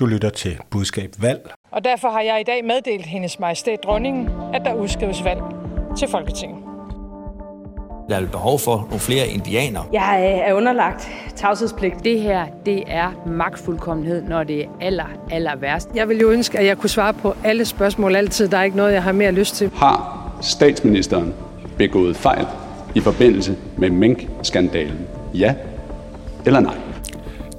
Du lytter til Budskab Valg. Og derfor har jeg i dag meddelt hendes majestæt dronningen, at der udskrives valg til Folketinget. Der er behov for nogle flere indianer. Jeg er underlagt tavshedspligt. Det her, det er magtfuldkommenhed, når det er aller, aller værst. Jeg vil jo ønske, at jeg kunne svare på alle spørgsmål altid. Der er ikke noget, jeg har mere lyst til. Har statsministeren begået fejl i forbindelse med mink-skandalen? Ja eller nej?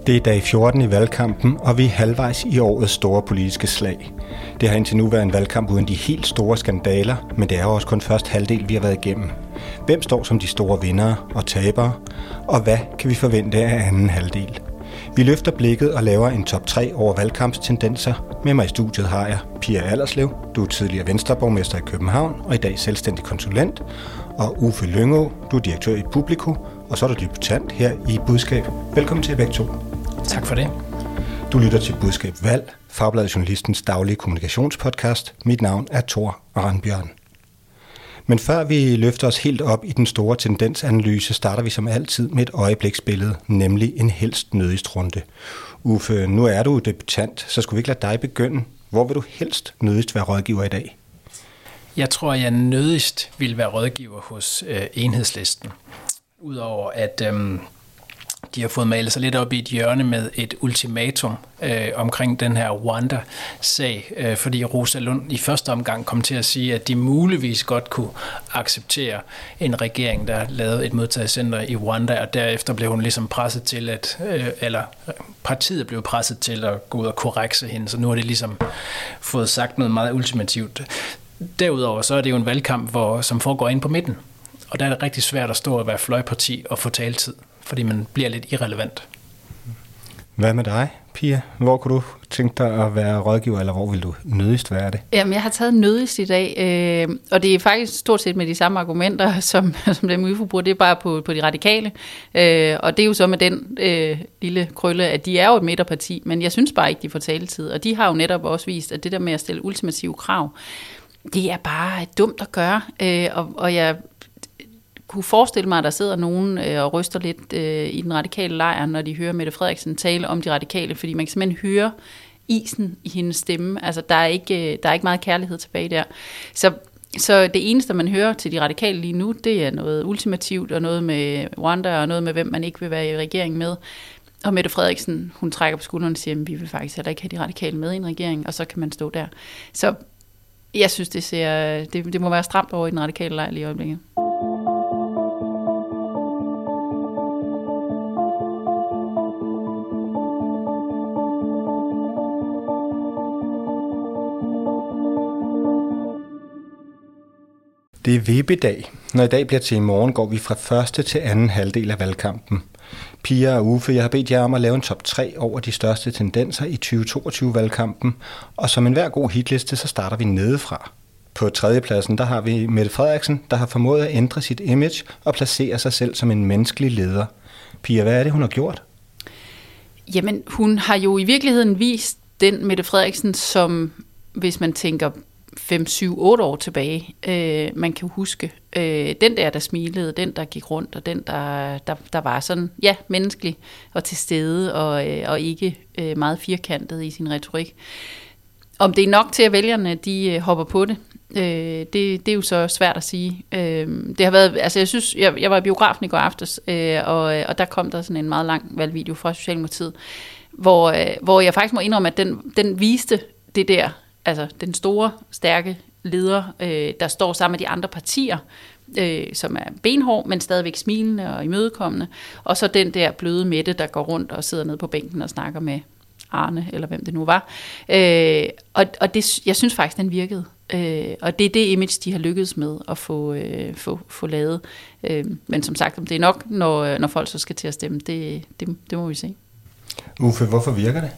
Det er dag 14 i valgkampen, og vi er halvvejs i årets store politiske slag. Det har indtil nu været en valgkamp uden de helt store skandaler, men det er jo også kun først halvdel, vi har været igennem. Hvem står som de store vindere og tabere, og hvad kan vi forvente af anden halvdel? Vi løfter blikket og laver en top 3 over valgkampstendenser. Med mig i studiet har jeg Pia Allerslev. Du er tidligere Venstreborgmester i København og i dag selvstændig konsulent. Og Uffe Lyngå, du er direktør i Publiko, og så er du debutant her i Budskab. Velkommen til begge to. Tak for det. Du lytter til Budskab Valg, Fagbladet Journalistens daglige kommunikationspodcast. Mit navn er Thor Arnbjørn. Men før vi løfter os helt op i den store tendensanalyse, starter vi som altid med et øjebliksbillede, nemlig en helst nødigst runde. Uffe, nu er du debutant, så skulle vi ikke lade dig begynde. Hvor vil du helst nødigst være rådgiver i dag? Jeg tror, jeg nødigst vil være rådgiver hos øh, enhedslisten. Udover at øh, de har fået malet sig lidt op i et hjørne med et ultimatum øh, omkring den her Rwanda-sag, øh, fordi Rosa Lund i første omgang kom til at sige, at de muligvis godt kunne acceptere en regering, der lavede et modtagelsescenter i Rwanda, og derefter blev hun ligesom presset til, at, øh, eller øh, partiet blev presset til at gå ud og korrekse hende, så nu har det ligesom fået sagt noget meget ultimativt. Derudover så er det jo en valgkamp, hvor, som foregår ind på midten, og der er det rigtig svært at stå og være fløjparti og få taletid fordi man bliver lidt irrelevant. Hvad med dig, Pia? Hvor kunne du tænke dig at være rådgiver, eller hvor vil du nødigst være det? Jamen, jeg har taget nødigst i dag, øh, og det er faktisk stort set med de samme argumenter, som, som dem UFO bruger. Det er bare på, på de radikale, øh, og det er jo så med den øh, lille krølle, at de er jo et midterparti, men jeg synes bare ikke, de får taletid, og de har jo netop også vist, at det der med at stille ultimative krav, det er bare dumt at gøre, øh, og, og jeg kunne forestille mig, at der sidder nogen øh, og ryster lidt øh, i den radikale lejr, når de hører Mette Frederiksen tale om de radikale, fordi man kan simpelthen høre isen i hendes stemme. Altså, der er ikke, øh, der er ikke meget kærlighed tilbage der. Så, så det eneste, man hører til de radikale lige nu, det er noget ultimativt, og noget med Rwanda, og noget med, hvem man ikke vil være i regering med. Og Mette Frederiksen, hun trækker på skulderen og siger, at vi vil faktisk heller ikke have de radikale med i en regering, og så kan man stå der. Så jeg synes, det, ser, det, det må være stramt over i den radikale lejr lige i øjeblikket. Det er vippedag. Når i dag bliver til i morgen, går vi fra første til anden halvdel af valgkampen. Pia og Uffe, jeg har bedt jer om at lave en top 3 over de største tendenser i 2022-valgkampen, og som enhver god hitliste, så starter vi nedefra. På tredjepladsen, der har vi Mette Frederiksen, der har formået at ændre sit image og placere sig selv som en menneskelig leder. Pia, hvad er det, hun har gjort? Jamen, hun har jo i virkeligheden vist den Mette Frederiksen, som hvis man tænker 5, 7, 8 år tilbage, øh, man kan huske. Øh, den der, der smilede, den, der gik rundt, og den, der, der, der var sådan, ja, menneskelig og til stede, og, øh, og ikke øh, meget firkantet i sin retorik. Om det er nok til, at vælgerne de øh, hopper på det, øh, det, det er jo så svært at sige. Øh, det har været, altså jeg synes, jeg, jeg var i biografen i går aftes, øh, og, øh, og der kom der sådan en meget lang valgvideo fra Socialdemokratiet, hvor, øh, hvor jeg faktisk må indrømme, at den, den viste det der altså den store, stærke leder, øh, der står sammen med de andre partier, øh, som er benhård, men stadigvæk smilende og imødekommende. Og så den der bløde Mette, der går rundt og sidder nede på bænken og snakker med Arne, eller hvem det nu var. Øh, og og det, jeg synes faktisk, den virkede. Øh, og det er det image, de har lykkedes med at få, øh, få, få lavet. Øh, men som sagt, om det er nok, når, øh, når folk så skal til at stemme, det, det, det må vi se. Uffe, hvorfor virker det?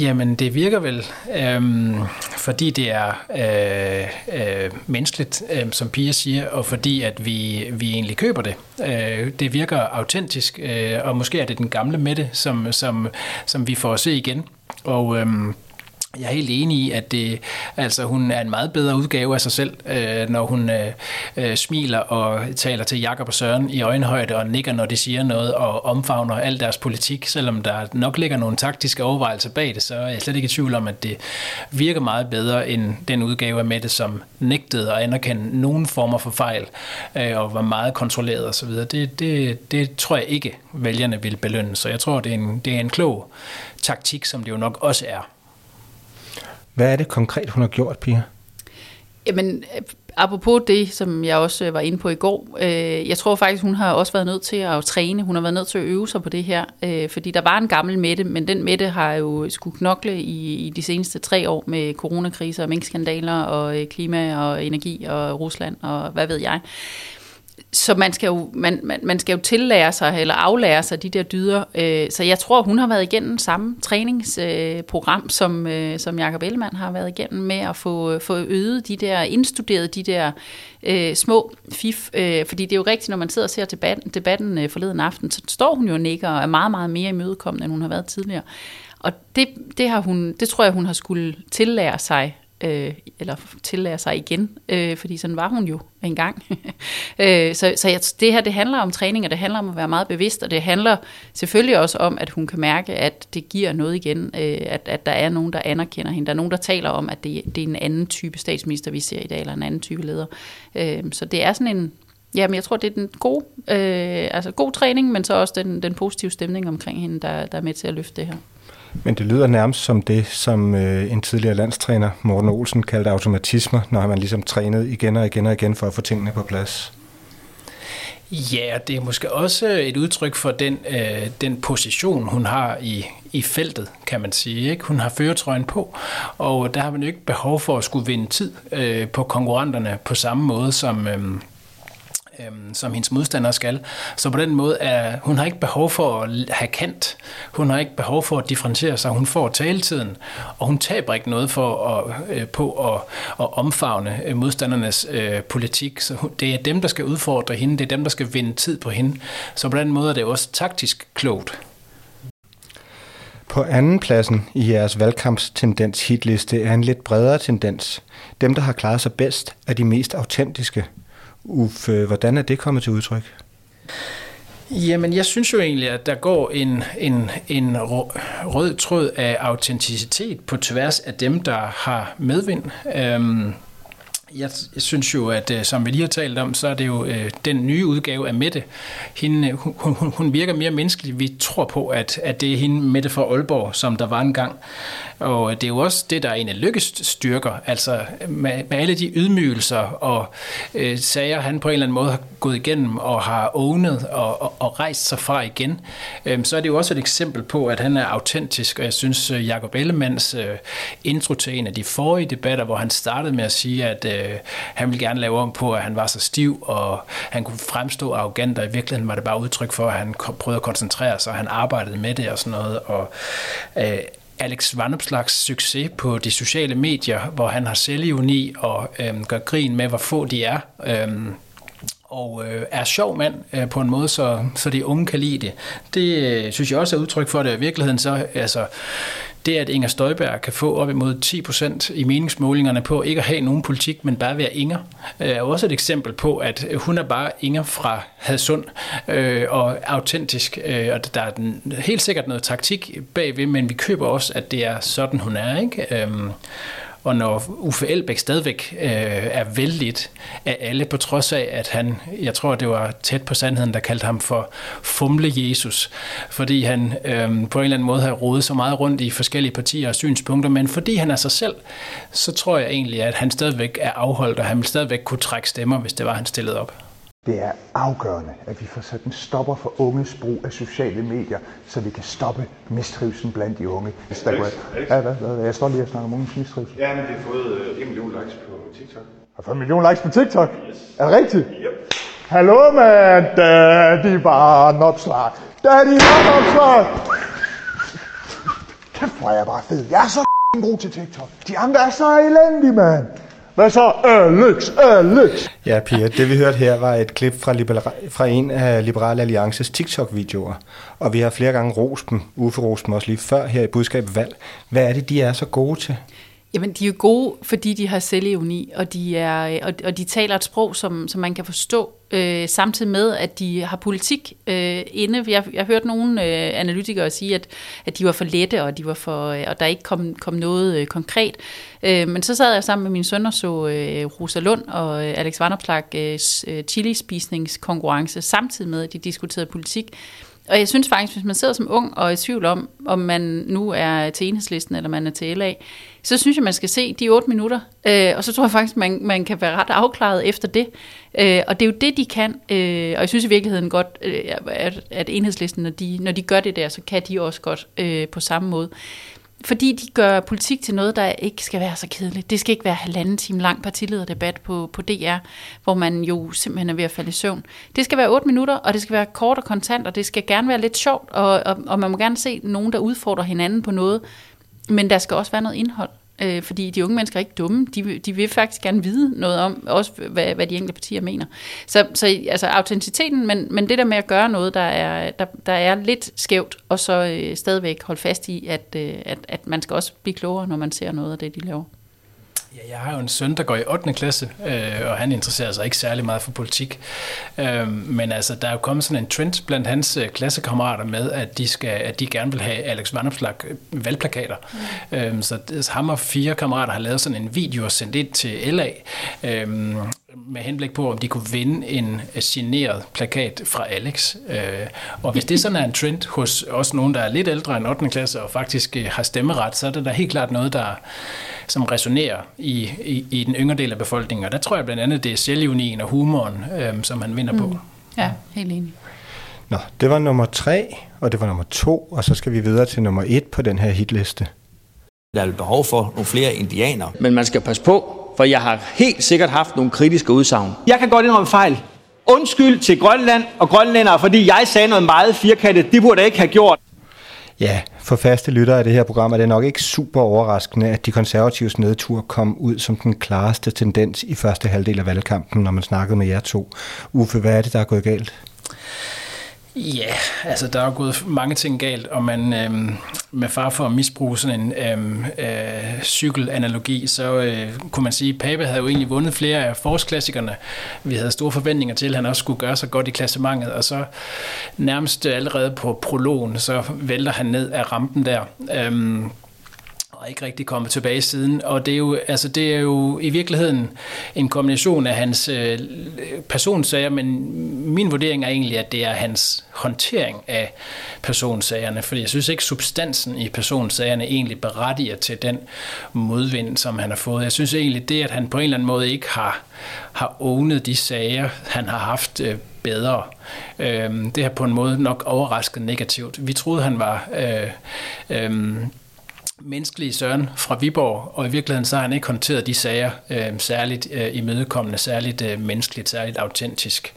Jamen, det virker vel, øhm, fordi det er øh, øh, menneskeligt, øh, som Pia siger, og fordi at vi, vi egentlig køber det. Øh, det virker autentisk, øh, og måske er det den gamle Mette, som, som, som vi får at se igen. Og... Øh, jeg er helt enig i, at det, altså, hun er en meget bedre udgave af sig selv, øh, når hun øh, øh, smiler og taler til Jakob og Søren i øjenhøjde og nikker, når de siger noget, og omfavner al deres politik. Selvom der nok ligger nogle taktiske overvejelser bag det, så er jeg slet ikke i tvivl om, at det virker meget bedre end den udgave af Mette, som nægtede at anerkende nogen former for fejl øh, og var meget kontrolleret osv. Det, det, det tror jeg ikke, vælgerne vil belønne. Så jeg tror, det er en, det er en klog taktik, som det jo nok også er. Hvad er det konkret, hun har gjort, Pia? Jamen, apropos det, som jeg også var inde på i går, øh, jeg tror faktisk, hun har også været nødt til at træne, hun har været nødt til at øve sig på det her, øh, fordi der var en gammel Mette, men den Mette har jo skulle knokle i, i de seneste tre år med coronakriser og minkskandaler og klima og energi og Rusland og hvad ved jeg så man skal, jo, man, man, man skal jo tillære sig, eller aflære sig de der dyder. Øh, så jeg tror, hun har været igennem samme træningsprogram, øh, som, øh, som Jacob Ellemann har været igennem med at få, øh, få øget de der, indstuderet de der øh, små fif. Øh, fordi det er jo rigtigt, når man sidder og ser debatten, debatten øh, forleden aften, så står hun jo og nikker og er meget, meget mere imødekommende, end hun har været tidligere. Og det, det, har hun, det tror jeg, hun har skulle tillære sig øh, eller tillære sig igen, øh, fordi sådan var hun jo engang. øh, så så jeg, det her, det handler om træning, og det handler om at være meget bevidst, og det handler selvfølgelig også om, at hun kan mærke, at det giver noget igen, øh, at, at der er nogen, der anerkender hende. Der er nogen, der taler om, at det, det er en anden type statsminister, vi ser i dag, eller en anden type leder. Øh, så det er sådan en, Jamen, jeg tror, det er den gode, øh, altså god træning, men så også den, den positive stemning omkring hende, der, der er med til at løfte det her. Men det lyder nærmest som det, som øh, en tidligere landstræner, Morten Olsen, kaldte automatismer, når man ligesom trænede igen og igen og igen for at få tingene på plads. Ja, det er måske også et udtryk for den, øh, den position, hun har i, i feltet, kan man sige. Ikke? Hun har føretrøjen på, og der har man jo ikke behov for at skulle vinde tid øh, på konkurrenterne på samme måde, som, øh, øhm, som hendes modstander skal. Så på den måde er hun har ikke behov for at have kant. Hun har ikke behov for at differentiere sig. Hun får taletiden, og hun taber ikke noget for at, øh, på at, at omfavne øh, modstandernes øh, politik. Så hun, det er dem, der skal udfordre hende. Det er dem, der skal vinde tid på hende. Så på den måde er det også taktisk klogt. På anden pladsen i jeres valgkampstendens hitliste er en lidt bredere tendens. Dem, der har klaret sig bedst, er de mest autentiske – Uffe, hvordan er det kommet til udtryk? Jamen, jeg synes jo egentlig, at der går en, en, en rød tråd af autenticitet på tværs af dem, der har medvind. Øhm, jeg, jeg synes jo, at øh, som vi lige har talt om, så er det jo øh, den nye udgave af Mette. Hende, øh, hun, hun, hun virker mere menneskelig. Vi tror på, at, at det er hende Mette fra Aalborg, som der var engang. Og øh, det er jo også det, der er en af Lykkes styrker. Altså med, med alle de ydmygelser og øh, sager, han på en eller anden måde har gået igennem og har ownet og, og, og rejst sig fra igen, øh, så er det jo også et eksempel på, at han er autentisk. Og jeg synes, Jacob Ellemanns øh, intro til en af de forrige debatter, hvor han startede med at sige, at øh, Øh, han ville gerne lave om på, at han var så stiv, og han kunne fremstå arrogant, og i virkeligheden var det bare udtryk for, at han prøvede at koncentrere sig, og han arbejdede med det og sådan noget. Og, øh, Alex Vanopslags succes på de sociale medier, hvor han har selvivni og øh, gør grin med, hvor få de er. Øh, og øh, er sjov mand øh, på en måde, så, så de unge kan lide det. Det øh, synes jeg også er udtryk for det. I virkeligheden så, altså, det, at Inger Støjberg kan få op imod 10% i meningsmålingerne på ikke at have nogen politik, men bare være Inger, er også et eksempel på, at hun er bare Inger fra Hadsund øh, og autentisk. Øh, og der er helt sikkert noget taktik bagved, men vi køber også, at det er sådan, hun er. Ikke? Øh, og når Uffe Elbæk stadigvæk øh, er vældigt af alle, på trods af, at han, jeg tror, det var tæt på sandheden, der kaldte ham for Fumle Jesus, fordi han øh, på en eller anden måde har rodet så meget rundt i forskellige partier og synspunkter, men fordi han er sig selv, så tror jeg egentlig, at han stadigvæk er afholdt, og han vil stadigvæk kunne trække stemmer, hvis det var, han stillede op. Det er afgørende, at vi får sat en stopper for unges brug af sociale medier, så vi kan stoppe mistrivselen blandt de unge. Alex, Alex. Ja, hvad, hvad, jeg står lige og snakker om unges mistrivsel. Ja, men det har fået øh, en million likes på TikTok. Har fået en million likes på TikTok? Yes. Er det rigtigt? Yep. Hallo, mand. Daddy barnopslag. Daddy barnopslag. Kæft, hvor er jeg bare fed. Jeg er så god til TikTok. De andre er så elendige, mand. Hvad så? Øh, Alex, Alex! Øh, ja, Pia, det vi hørte her var et klip fra, Libera- fra en af Liberal Alliances TikTok-videoer. Og vi har flere gange rost dem, Uffe rost dem også lige før her i budskabet valg. Hvad er det, de er så gode til? Jamen, de er jo gode, fordi de har selvevni, og de, er, og, og de taler et sprog, som, som man kan forstå, øh, samtidig med, at de har politik øh, inde. Jeg, jeg hørte nogle øh, analytikere sige, at, at de var for lette, og, de var for, øh, og der ikke kom, kom noget øh, konkret. Øh, men så sad jeg sammen med min søn og så øh, Rosa Lund og øh, Alex Vanderplak øh, øh, chili-spisningskonkurrence, samtidig med, at de diskuterede politik. Og jeg synes faktisk, hvis man sidder som ung og er i tvivl om, om man nu er til enhedslisten eller man er til LA, så synes jeg, man skal se de otte minutter. Øh, og så tror jeg faktisk, man, man kan være ret afklaret efter det. Øh, og det er jo det, de kan. Øh, og jeg synes i virkeligheden godt, øh, at, at enhedslisten, når de, når de gør det der, så kan de også godt øh, på samme måde fordi de gør politik til noget, der ikke skal være så kedeligt. Det skal ikke være halvanden time lang partilederdebat på, på DR, hvor man jo simpelthen er ved at falde i søvn. Det skal være otte minutter, og det skal være kort og kontant, og det skal gerne være lidt sjovt, og, og, og man må gerne se nogen, der udfordrer hinanden på noget, men der skal også være noget indhold øh, fordi de unge mennesker er ikke dumme. De, de vil faktisk gerne vide noget om, også hvad, hvad de enkelte partier mener. Så, så altså autenticiteten, men, men det der med at gøre noget, der er, der, der er lidt skævt, og så øh, stadigvæk holde fast i, at, øh, at, at man skal også blive klogere, når man ser noget af det, de laver. Ja, jeg har jo en søn, der går i 8. klasse, øh, og han interesserer sig ikke særlig meget for politik. Øh, men altså, der er jo kommet sådan en trend blandt hans øh, klassekammerater med, at de, skal, at de gerne vil have Alex Vanopslag øh, valgplakater. Mm. Øh, så, så ham og fire kammerater har lavet sådan en video og sendt ind til LA, øh, med henblik på, om de kunne vinde en generet plakat fra Alex. Øh, og hvis det sådan er en trend hos også nogen, der er lidt ældre end 8. klasse og faktisk øh, har stemmeret, så er det da helt klart noget, der som resonerer i, i, i den yngre del af befolkningen. Og der tror jeg blandt andet, det er selvunien og humoren, øhm, som han vinder mm. på. Ja, helt enig. Nå, det var nummer tre, og det var nummer to, og så skal vi videre til nummer et på den her hitliste. Der er behov for nogle flere indianer. Men man skal passe på, for jeg har helt sikkert haft nogle kritiske udsagn. Jeg kan godt indrømme fejl. Undskyld til Grønland og grønlændere, fordi jeg sagde noget meget firkantet. Det burde jeg ikke have gjort. Ja, for faste lyttere af det her program er det nok ikke super overraskende, at de konservatives nedtur kom ud som den klareste tendens i første halvdel af valgkampen, når man snakkede med jer to. Uffe, hvad er det, der er gået galt? Ja, altså der er gået mange ting galt, og man øhm, med far for at misbruge sådan en øhm, øh, cykelanalogi, så øh, kunne man sige, at Pape havde jo egentlig vundet flere af forårsklassikerne. Vi havde store forventninger til, at han også skulle gøre sig godt i klassementet, og så nærmest allerede på prologen, så vælter han ned af rampen der. Øhm, og ikke rigtig kommet tilbage siden. Og det er jo, altså det er jo i virkeligheden en kombination af hans øh, personsager, men min vurdering er egentlig, at det er hans håndtering af personsagerne, fordi jeg synes ikke, substansen i personsagerne egentlig berettiger til den modvind, som han har fået. Jeg synes egentlig, det, at han på en eller anden måde ikke har, har ownet de sager, han har haft øh, bedre. Øh, det har på en måde nok overrasket negativt. Vi troede, han var øh, øh, menneskelige Søren fra Viborg, og i virkeligheden så har han ikke håndteret de sager øh, særligt øh, imødekommende, særligt øh, menneskeligt, særligt autentisk.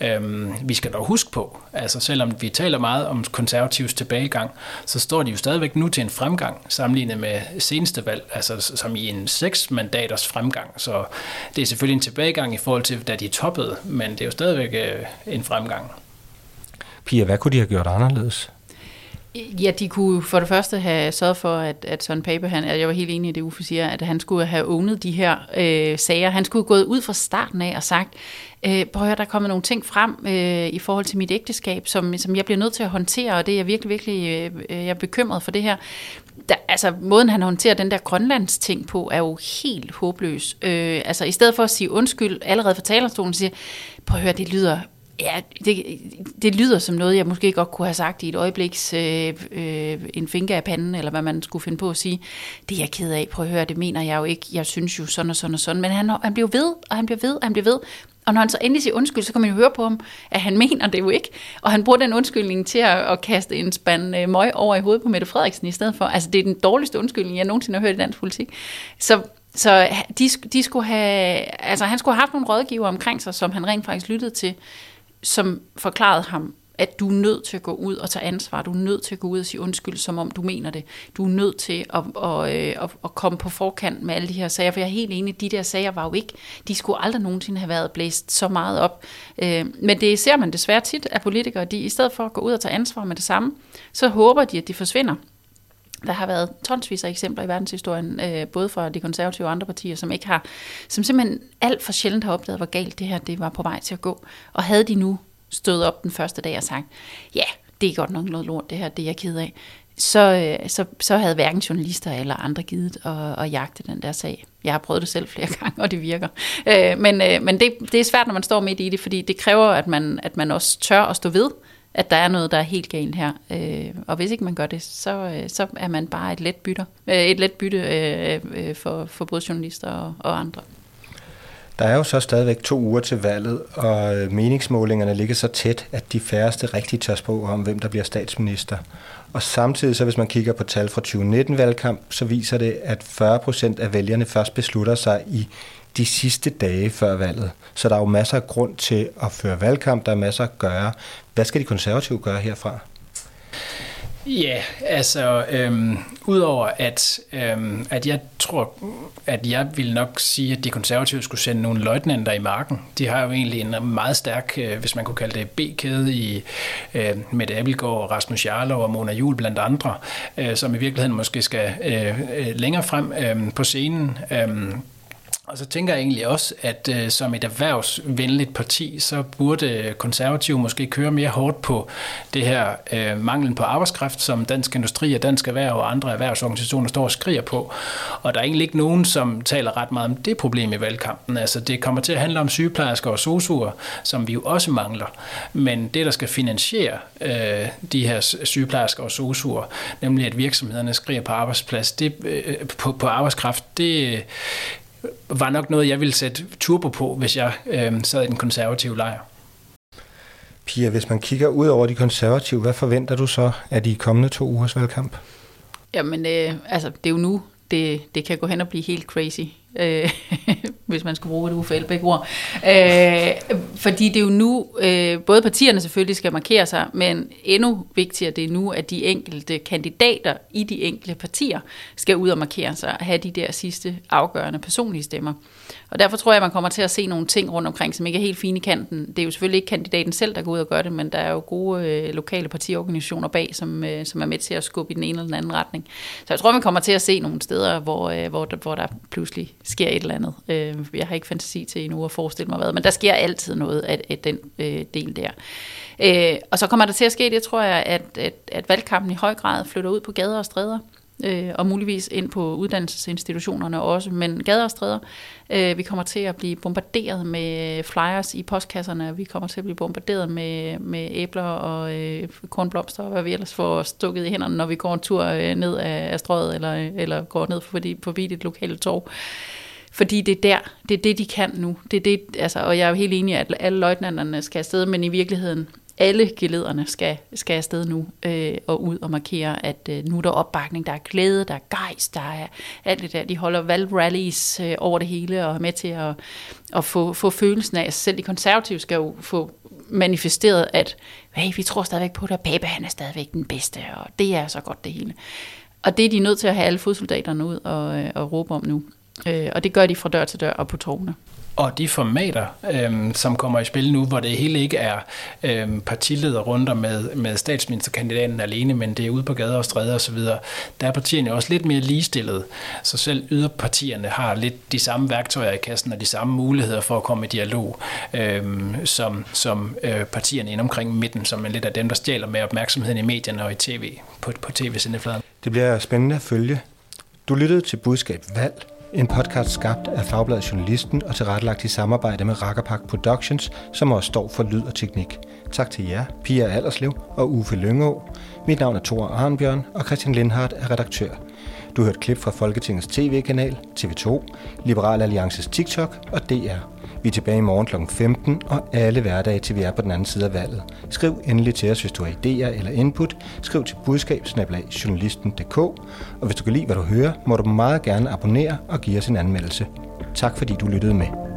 Øh, vi skal dog huske på, altså selvom vi taler meget om konservativs tilbagegang, så står de jo stadigvæk nu til en fremgang, sammenlignet med seneste valg, altså som i en seks mandaters fremgang. Så det er selvfølgelig en tilbagegang i forhold til, da de toppede, men det er jo stadigvæk øh, en fremgang. Pia, hvad kunne de have gjort anderledes? Ja, de kunne for det første have sørget for, at, at Søren Pape, han, jeg var helt enig i det, Uffe siger, at han skulle have ownet de her øh, sager. Han skulle have gået ud fra starten af og sagt, øh, prøv at høre, der er kommet nogle ting frem øh, i forhold til mit ægteskab, som, som jeg bliver nødt til at håndtere, og det er jeg virkelig, virkelig øh, øh jeg er bekymret for det her. Der, altså, måden han håndterer den der Grønlands ting på, er jo helt håbløs. Øh, altså, i stedet for at sige undskyld allerede fra talerstolen, siger, prøv at høre, det lyder Ja, det, det lyder som noget, jeg måske godt kunne have sagt i et øjebliks øh, øh, en finger af panden, eller hvad man skulle finde på at sige. Det er jeg ked af, prøv at høre, det mener jeg jo ikke. Jeg synes jo sådan og sådan og sådan. Men han, han bliver ved, og han bliver ved, og han bliver ved. Og når han så endelig siger undskyld, så kan man jo høre på ham, at han mener det jo ikke. Og han bruger den undskyldning til at, at kaste en spand øh, møg over i hovedet på Mette Frederiksen i stedet for. Altså, det er den dårligste undskyldning, jeg nogensinde har hørt i dansk politik. Så så de, de skulle have, altså han skulle have haft nogle rådgiver omkring sig, som han rent faktisk lyttede til, som forklarede ham, at du er nødt til at gå ud og tage ansvar. Du er nødt til at gå ud og sige undskyld, som om du mener det. Du er nødt til at, at, øh, at, at komme på forkant med alle de her sager, for jeg er helt enig, de der sager var jo ikke, de skulle aldrig nogensinde have været blæst så meget op. Øh, men det ser man desværre tit af politikere, de i stedet for at gå ud og tage ansvar med det samme, så håber de, at de forsvinder. Der har været tonsvis af eksempler i verdenshistorien, øh, både fra de konservative og andre partier, som ikke har, som simpelthen alt for sjældent har opdaget, hvor galt det her det var på vej til at gå. Og havde de nu stået op den første dag og sagt, ja, det er godt nok noget lort, det her, det er jeg ked af, så, øh, så, så havde hverken journalister eller andre givet at, at jagte den der sag. Jeg har prøvet det selv flere gange, og det virker. Øh, men øh, men det, det er svært, når man står midt i det, fordi det kræver, at man, at man også tør at stå ved, at der er noget, der er helt galt her. Øh, og hvis ikke man gør det, så, øh, så er man bare et let bytte, øh, et let bytte for, for både journalister og, og andre. Der er jo så stadigvæk to uger til valget, og meningsmålingerne ligger så tæt, at de færreste rigtig tør spå om, hvem der bliver statsminister. Og samtidig, så hvis man kigger på tal fra 2019-valgkamp, så viser det, at 40 procent af vælgerne først beslutter sig i de sidste dage før valget. Så der er jo masser af grund til at føre valgkamp, der er masser at gøre. Hvad skal de konservative gøre herfra? Ja, altså, øhm, udover at, øhm, at jeg tror, at jeg vil nok sige, at de konservative skulle sende nogle løjtnanter i marken. De har jo egentlig en meget stærk, øh, hvis man kunne kalde det B-kæde i øh, Mette Abelgaard, Rasmus Jarlov og Mona Jul blandt andre, øh, som i virkeligheden måske skal øh, øh længere frem øh, på scenen. Øh, og så tænker jeg egentlig også, at øh, som et erhvervsvenligt parti, så burde konservative måske køre mere hårdt på det her øh, manglen på arbejdskraft, som Dansk Industri og Dansk Erhverv og andre erhvervsorganisationer står og skriger på. Og der er egentlig ikke nogen, som taler ret meget om det problem i valgkampen. Altså det kommer til at handle om sygeplejersker og sosuer, som vi jo også mangler. Men det, der skal finansiere øh, de her sygeplejersker og sosuer, nemlig at virksomhederne skriger på arbejdsplads, det, øh, på, på arbejdskraft, det, var nok noget, jeg ville sætte turbo på, hvis jeg øh, sad i den konservative lejr. Pia, hvis man kigger ud over de konservative, hvad forventer du så af de kommende to ugers valgkamp? Jamen, øh, altså, det er jo nu, det, det kan gå hen og blive helt crazy øh, hvis man skulle bruge et Uffe Elbæk ord. Øh, fordi det er jo nu, øh, både partierne selvfølgelig skal markere sig, men endnu vigtigere det er nu, at de enkelte kandidater i de enkelte partier skal ud og markere sig og have de der sidste afgørende personlige stemmer. Og derfor tror jeg, at man kommer til at se nogle ting rundt omkring, som ikke er helt fine i kanten. Det er jo selvfølgelig ikke kandidaten selv, der går ud og gør det, men der er jo gode øh, lokale partiorganisationer bag, som, øh, som er med til at skubbe i den ene eller den anden retning. Så jeg tror, man kommer til at se nogle steder, hvor, øh, hvor, der, hvor der pludselig sker et eller andet. Øh, jeg har ikke fantasi til endnu at forestille mig hvad, men der sker altid noget af, af den øh, del der. Øh, og så kommer der til at ske det, tror jeg, at, at, at valgkampen i høj grad flytter ud på gader og stræder øh, og muligvis ind på uddannelsesinstitutionerne også, men gader og stræder. Øh, vi kommer til at blive bombarderet med flyers i postkasserne, vi kommer til at blive bombarderet med, med æbler og øh, kornblomster, og hvad vi ellers får stukket i hænderne, når vi går en tur øh, ned af, af strøget, eller, eller går ned forbi, forbi det lokale torv. Fordi det er der, det er det, de kan nu. Det er det, altså, og jeg er jo helt enig at alle løjtnanterne skal afsted, men i virkeligheden alle gelederne skal, skal afsted nu øh, og ud og markere, at øh, nu er der opbakning, der er glæde, der er gejst, der er alt det der. De holder valgrallies øh, over det hele og er med til at, at få, få følelsen af, at selv de konservative skal jo få manifesteret, at hey, vi tror stadigvæk på det, og Pape han er stadigvæk den bedste, og det er så godt det hele. Og det er de nødt til at have alle fodsoldaterne ud og, øh, og råbe om nu. Øh, og det gør de fra dør til dør og på tårne. Og de formater, øhm, som kommer i spil nu, hvor det hele ikke er øhm, partilederrunder med, med statsministerkandidaten alene, men det er ude på gader og stræder osv., der er partierne også lidt mere ligestillet. Så selv yderpartierne har lidt de samme værktøjer i kassen og de samme muligheder for at komme i dialog, øhm, som, som øh, partierne ind omkring midten, som er lidt af dem, der stjæler med opmærksomheden i medierne og i tv, på, på tv-sendefladen. Det bliver spændende at følge. Du lyttede til Budskab Valg en podcast skabt af Fagbladet Journalisten og tilrettelagt i samarbejde med Rakkerpak Productions, som også står for lyd og teknik. Tak til jer, Pia Allerslev og Uffe Lyngå. Mit navn er Thor Arnbjørn, og Christian Lindhardt er redaktør. Du har hørt klip fra Folketingets tv-kanal, TV2, Liberal Alliances TikTok og DR. Vi er tilbage i morgen kl. 15 og alle hverdage til vi er på den anden side af valget. Skriv endelig til os, hvis du har idéer eller input. Skriv til budskab journalisten.dk og hvis du kan lide, hvad du hører, må du meget gerne abonnere og give os en anmeldelse. Tak fordi du lyttede med.